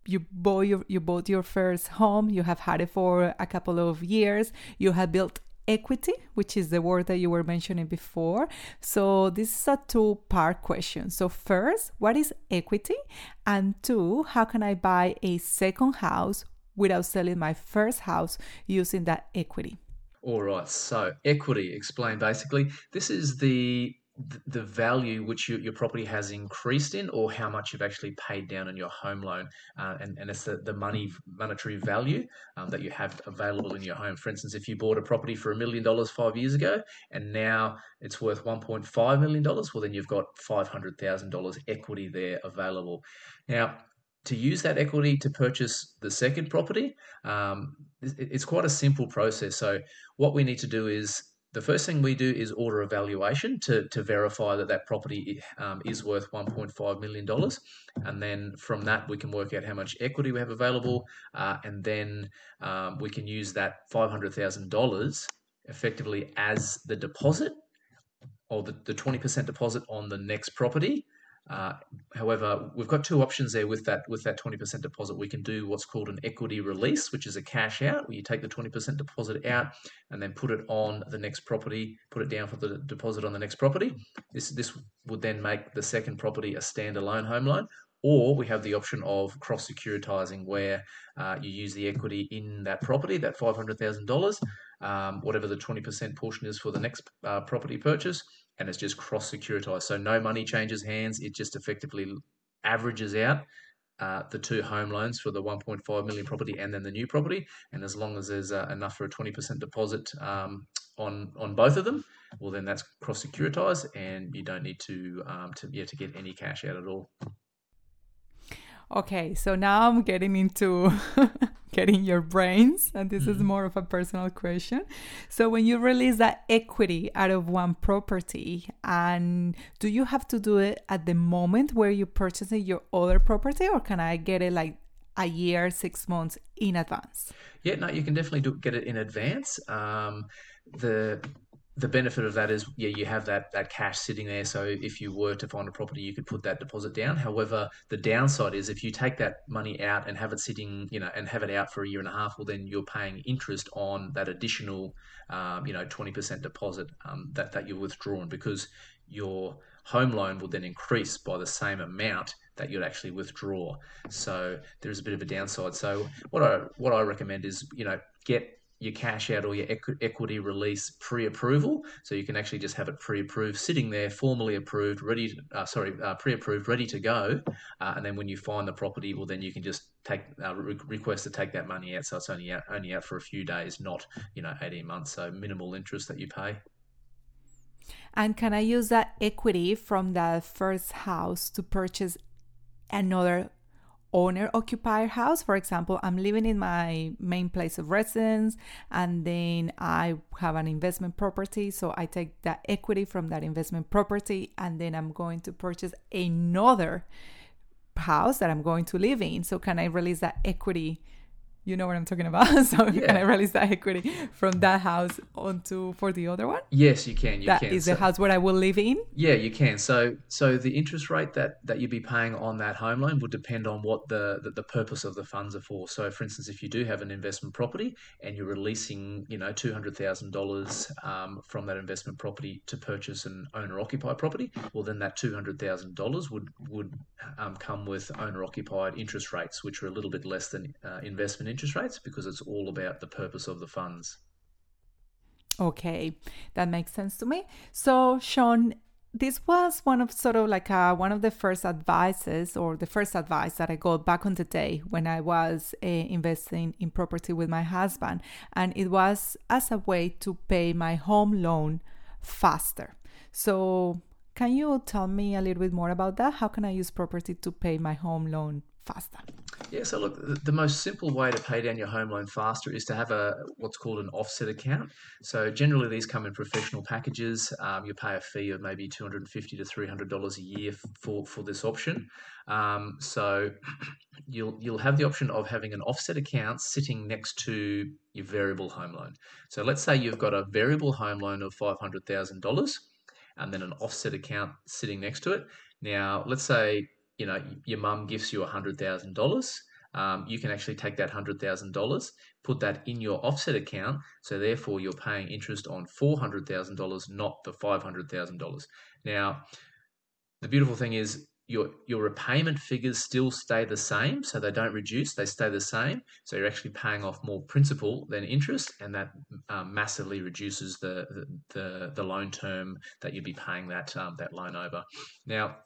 Speaker 1: you bought your, you bought your first home. You have had it for a couple of years. You have built equity, which is the word that you were mentioning before. So, this is a two part question. So, first, what is equity? And two, how can I buy a second house without selling my first house using that equity?
Speaker 2: All right. So, equity, explain basically. This is the the value which you, your property has increased in or how much you've actually paid down on your home loan uh, and, and it's the, the money monetary value um, that you have available in your home. For instance if you bought a property for a million dollars five years ago and now it's worth 1.5 million dollars well then you've got $500000 equity there available. Now to use that equity to purchase the second property um, it's quite a simple process. So what we need to do is the first thing we do is order a valuation to, to verify that that property um, is worth $1.5 million. And then from that, we can work out how much equity we have available. Uh, and then um, we can use that $500,000 effectively as the deposit or the, the 20% deposit on the next property uh, however, we've got two options there with that with that 20% deposit. We can do what's called an equity release, which is a cash out, where you take the 20% deposit out and then put it on the next property, put it down for the deposit on the next property. This this would then make the second property a standalone home loan. Or we have the option of cross securitizing, where uh, you use the equity in that property, that $500,000, um, whatever the 20% portion is for the next uh, property purchase, and it's just cross securitized. So no money changes hands. It just effectively averages out uh, the two home loans for the 1.5 million property and then the new property. And as long as there's uh, enough for a 20% deposit um, on on both of them, well then that's cross securitized, and you don't need to um, to yeah to get any cash out at all.
Speaker 1: Okay, so now I'm getting into getting your brains, and this mm-hmm. is more of a personal question. So, when you release that equity out of one property, and do you have to do it at the moment where you're purchasing your other property, or can I get it like a year, six months in advance?
Speaker 2: Yeah, no, you can definitely do, get it in advance. Um, the the benefit of that is yeah you have that that cash sitting there. So if you were to find a property you could put that deposit down. However the downside is if you take that money out and have it sitting you know and have it out for a year and a half well then you're paying interest on that additional um, you know 20% deposit um, that that you're withdrawn because your home loan will then increase by the same amount that you'd actually withdraw. So there's a bit of a downside. So what i what i recommend is you know get your cash out or your equity release pre-approval. So you can actually just have it pre-approved, sitting there, formally approved, ready. To, uh, sorry, uh, pre-approved, ready to go. Uh, and then when you find the property, well, then you can just take uh, re- request to take that money out. So it's only out only out for a few days, not you know eighteen months. So minimal interest that you pay.
Speaker 1: And can I use that equity from the first house to purchase another owner occupied house. For example, I'm living in my main place of residence and then I have an investment property. So I take that equity from that investment property and then I'm going to purchase another house that I'm going to live in. So can I release that equity you know what I'm talking about. so yeah. can I release that equity from that house onto for the other one?
Speaker 2: Yes, you can. You
Speaker 1: that
Speaker 2: can.
Speaker 1: is so, the house where I will live in.
Speaker 2: Yeah, you can. So so the interest rate that that you'd be paying on that home loan would depend on what the, the, the purpose of the funds are for. So for instance, if you do have an investment property and you're releasing you know two hundred thousand um, dollars from that investment property to purchase an owner occupied property, well then that two hundred thousand dollars would would um, come with owner occupied interest rates, which are a little bit less than uh, investment interest rates because it's all about the purpose of the funds.
Speaker 1: Okay, that makes sense to me. So, Sean, this was one of sort of like a, uh, one of the first advices or the first advice that I got back on the day when I was uh, investing in property with my husband. And it was as a way to pay my home loan faster. So, can you tell me a little bit more about that? How can I use property to pay my home loan faster?
Speaker 2: Yeah, so look, the most simple way to pay down your home loan faster is to have a what's called an offset account. So generally, these come in professional packages. Um, you pay a fee of maybe two hundred and fifty to three hundred dollars a year for for this option. Um, so you'll you'll have the option of having an offset account sitting next to your variable home loan. So let's say you've got a variable home loan of five hundred thousand dollars, and then an offset account sitting next to it. Now, let's say you know your mum gives you a hundred thousand dollars um, you can actually take that hundred thousand dollars put that in your offset account so therefore you're paying interest on four hundred thousand dollars not the five hundred thousand dollars. Now the beautiful thing is your your repayment figures still stay the same so they don't reduce they stay the same so you're actually paying off more principal than interest and that um, massively reduces the, the the loan term that you'd be paying that um, that loan over. Now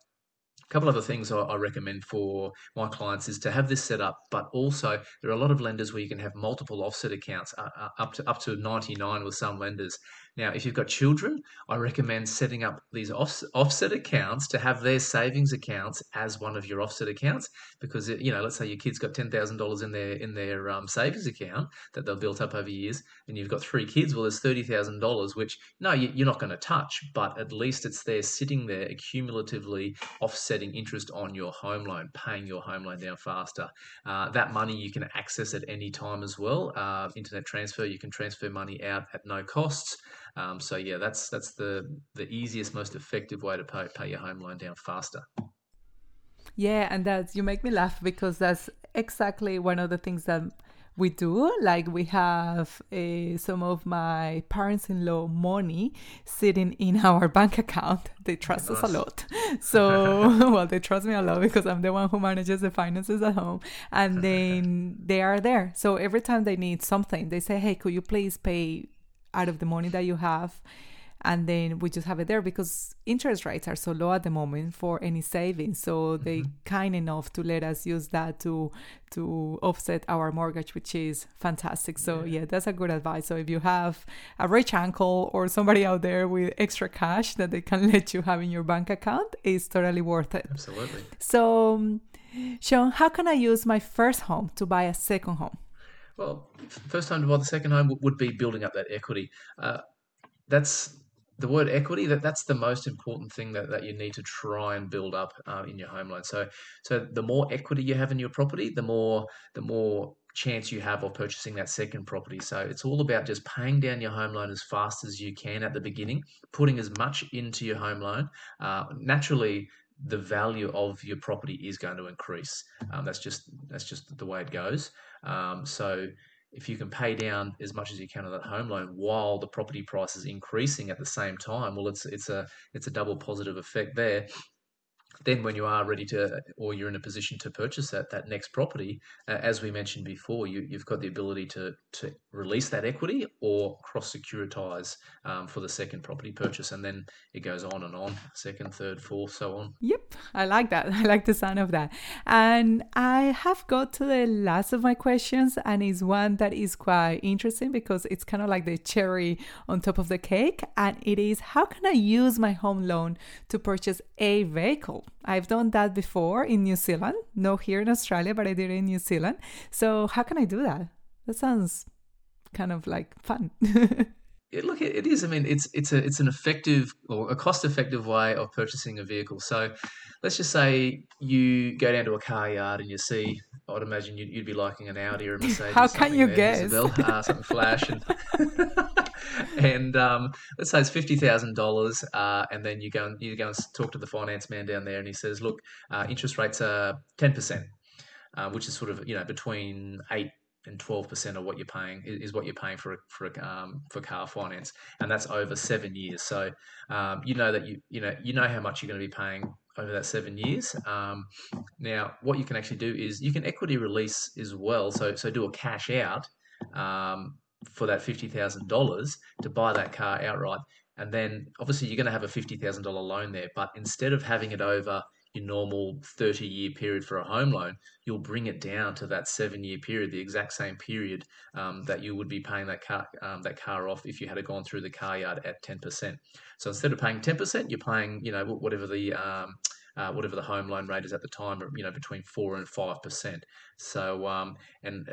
Speaker 2: a couple other things I, I recommend for my clients is to have this set up, but also there are a lot of lenders where you can have multiple offset accounts, uh, uh, up to up to 99 with some lenders. Now, if you've got children, I recommend setting up these off, offset accounts to have their savings accounts as one of your offset accounts because you know, let's say your kid's got ten thousand dollars in their in their um, savings account that they've built up over years, and you've got three kids. Well, there's thirty thousand dollars, which no, you're not going to touch, but at least it's there sitting there accumulatively offsetting interest on your home loan, paying your home loan down faster. Uh, that money you can access at any time as well. Uh, internet transfer, you can transfer money out at no costs. Um, so yeah, that's that's the the easiest, most effective way to pay pay your home loan down faster.
Speaker 1: Yeah, and that's you make me laugh because that's exactly one of the things that we do. Like we have uh, some of my parents-in-law money sitting in our bank account. They trust nice. us a lot. So well, they trust me a lot because I'm the one who manages the finances at home, and then they are there. So every time they need something, they say, "Hey, could you please pay out of the money that you have and then we just have it there because interest rates are so low at the moment for any savings so mm-hmm. they kind enough to let us use that to to offset our mortgage which is fantastic. So yeah. yeah that's a good advice. So if you have a rich uncle or somebody out there with extra cash that they can let you have in your bank account it's totally worth it.
Speaker 2: Absolutely.
Speaker 1: So sean how can i use my first home to buy a second home
Speaker 2: well, first time to buy the second home would be building up that equity. Uh, that's the word equity. That that's the most important thing that, that you need to try and build up uh, in your home loan. So so the more equity you have in your property, the more the more chance you have of purchasing that second property. So it's all about just paying down your home loan as fast as you can at the beginning, putting as much into your home loan. Uh, naturally, the value of your property is going to increase. Um, that's just that's just the way it goes. Um, so if you can pay down as much as you can on that home loan while the property price is increasing at the same time, well, it's it's a it's a double positive effect there then when you are ready to or you're in a position to purchase that that next property uh, as we mentioned before you, you've got the ability to to release that equity or cross securitize um, for the second property purchase and then it goes on and on second third fourth so on
Speaker 1: yep i like that i like the sound of that and i have got to the last of my questions and is one that is quite interesting because it's kind of like the cherry on top of the cake and it is how can i use my home loan to purchase a vehicle I've done that before in New Zealand, no here in Australia, but I did it in New Zealand. So how can I do that? That sounds kind of like fun.
Speaker 2: yeah, look, it is. I mean, it's it's a it's an effective or a cost effective way of purchasing a vehicle. So let's just say you go down to a car yard and you see. I'd imagine you'd, you'd be liking an Audi or a Mercedes.
Speaker 1: How can you there, guess?
Speaker 2: Isabel, uh, something flash and. and um, let's say it's fifty thousand uh, dollars, and then you go and you go and talk to the finance man down there, and he says, "Look, uh, interest rates are ten percent, uh, which is sort of you know between eight and twelve percent of what you're paying is what you're paying for for um, for car finance, and that's over seven years. So um, you know that you you know you know how much you're going to be paying over that seven years. Um, now, what you can actually do is you can equity release as well. So so do a cash out. Um, for that fifty thousand dollars to buy that car outright, and then obviously you're going to have a fifty thousand dollar loan there. But instead of having it over your normal thirty year period for a home loan, you'll bring it down to that seven year period, the exact same period um, that you would be paying that car um, that car off if you had gone through the car yard at ten percent. So instead of paying ten percent, you're paying you know whatever the um, uh, whatever the home loan rate is at the time, you know, between four and five percent. So, um, and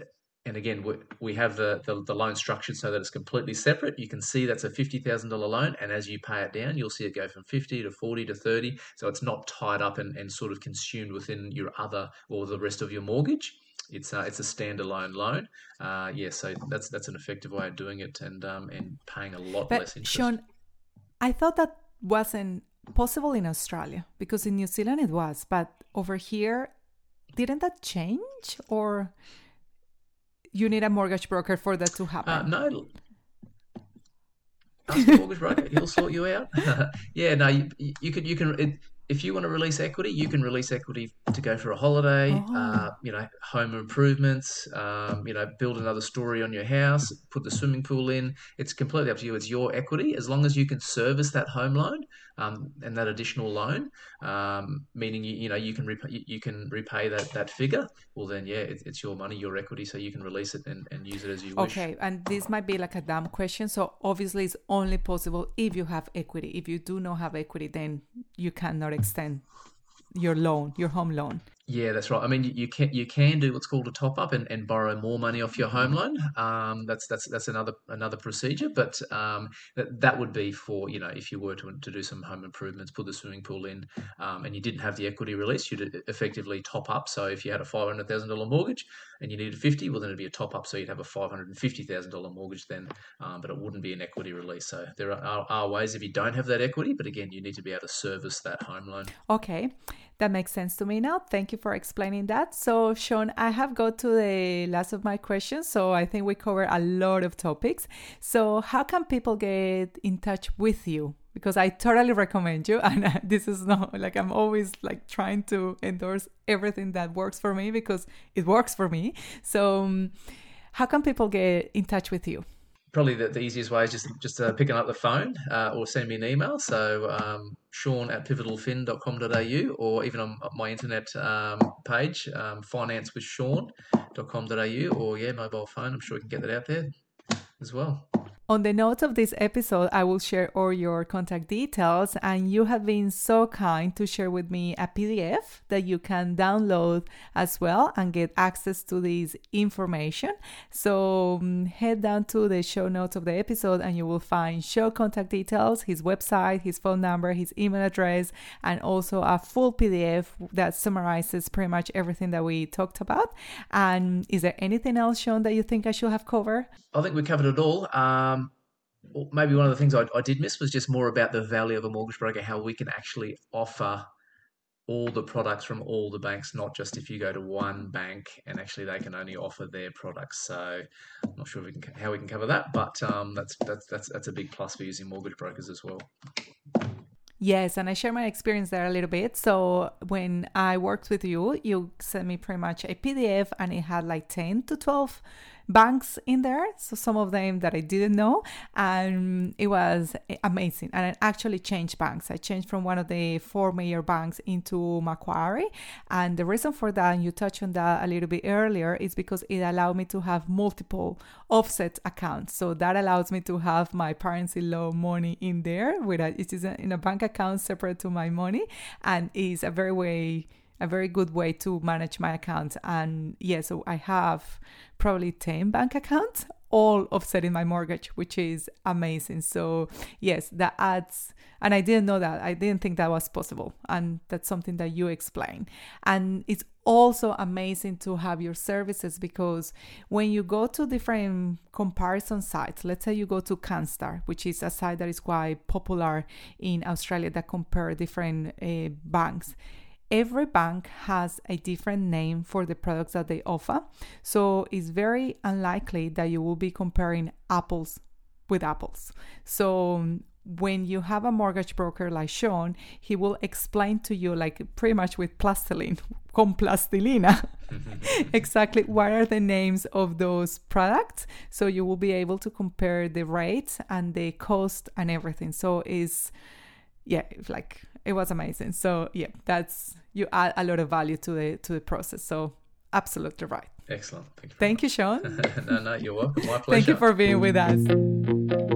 Speaker 2: and again, we, we have the, the, the, loan structured so that it's completely separate. You can see that's a $50,000 loan. And as you pay it down, you'll see it go from 50 to 40 to 30. So it's not tied up and, and sort of consumed within your other or the rest of your mortgage. It's, uh, it's a standalone loan. Uh, yeah, so that's that's an effective way of doing it and, um, and paying a lot
Speaker 1: but
Speaker 2: less interest.
Speaker 1: Sean, I thought that wasn't possible in Australia because in New Zealand it was. But over here, didn't that change or you need a mortgage broker for that to happen.
Speaker 2: Uh, no. Ask a mortgage broker; he'll sort you out. yeah, no, you, you can you can. It, if you want to release equity, you can release equity to go for a holiday,
Speaker 1: Oh.
Speaker 2: uh, you know, home improvements, um, you know, build another story on your house, put the swimming pool in. It's completely up to you. It's your equity as long as you can service that home loan um, and that additional loan, um, meaning you, you know you can repay, you can repay that that figure. Well, then yeah, it, it's your money, your equity, so you can release it and, and use it as you wish.
Speaker 1: Okay, and this might be like a dumb question. So obviously, it's only possible if you have equity. If you do not have equity, then you cannot extend your loan, your home loan.
Speaker 2: Yeah, that's right. I mean, you, can you can do what's called a top up and, and borrow more money off your home loan. Um, that's that's that's another another procedure, but um, that that would be for you know if you were to to do some home improvements, put the swimming pool in, um, and you didn't have the equity release, you'd effectively top up. So if you had a five hundred thousand dollar mortgage and you needed fifty, well then it'd be a top up, so you'd have a five hundred and fifty thousand dollar mortgage then, um, but it wouldn't be an equity release. So there are, are ways if you don't have that equity, but again, you need to be able to service that home loan.
Speaker 1: Okay, that makes sense to me now. Thank you for explaining that. So, Sean, I have got to the last of my questions. So, I think we cover a lot of topics. So, how can people get in touch with you? Because I totally recommend you, and this is not like I'm always like trying to endorse everything that works for me because it works for me. So, um, how can people get in touch with you?
Speaker 2: Probably the, the easiest way is just just uh, picking up the phone uh, or send me an email. So um, Sean at pivotalfin.com.au or even on my internet um, page, um, financewithsean.com.au or yeah, mobile phone. I'm sure we can get that out there as well.
Speaker 1: On the notes of this episode, I will share all your contact details, and you have been so kind to share with me a PDF that you can download as well and get access to this information. So um, head down to the show notes of the episode, and you will find show contact details, his website, his phone number, his email address, and also a full PDF that summarizes pretty much everything that we talked about. And is there anything else, Sean, that you think I should have covered?
Speaker 2: I think we covered it all. Um, maybe one of the things I, I, did miss was just more about the value of a mortgage broker, how we can actually offer all the products from all the banks, not just if you go to one bank and actually they can only offer their products. So I'm not sure we can, how we can cover that, but um, that's, that's, that's, that's a big plus for using mortgage brokers as well.
Speaker 1: Yes, and I share my experience there a little bit. So when I worked with you, you sent me pretty much a PDF and it had like 10 to 12 banks in there. So some of them that I didn't know. And it was amazing. And I actually changed banks. I changed from one of the four major banks into Macquarie. And the reason for that, and you touched on that a little bit earlier, is because it allowed me to have multiple offset accounts. So that allows me to have my parents in law money in there, a, it is in a bank account separate to my money. And is a very way a very good way to manage my account. And yeah, so I have probably 10 bank accounts, all offsetting my mortgage, which is amazing. So, yes, that adds, and I didn't know that. I didn't think that was possible. And that's something that you explain. And it's also amazing to have your services because when you go to different comparison sites, let's say you go to CanStar, which is a site that is quite popular in Australia that compare different uh, banks every bank has a different name for the products that they offer. So it's very unlikely that you will be comparing apples with apples. So um, when you have a mortgage broker like Sean, he will explain to you, like pretty much with plastiline, con plastilina, exactly what are the names of those products. So you will be able to compare the rates and the cost and everything. So is yeah, like it was amazing. So yeah, that's you add a lot of value to the to the process. So absolutely right.
Speaker 2: Excellent.
Speaker 1: Thank you, Thank you Sean.
Speaker 2: no, no, you're welcome. My pleasure.
Speaker 1: Thank you for being with us.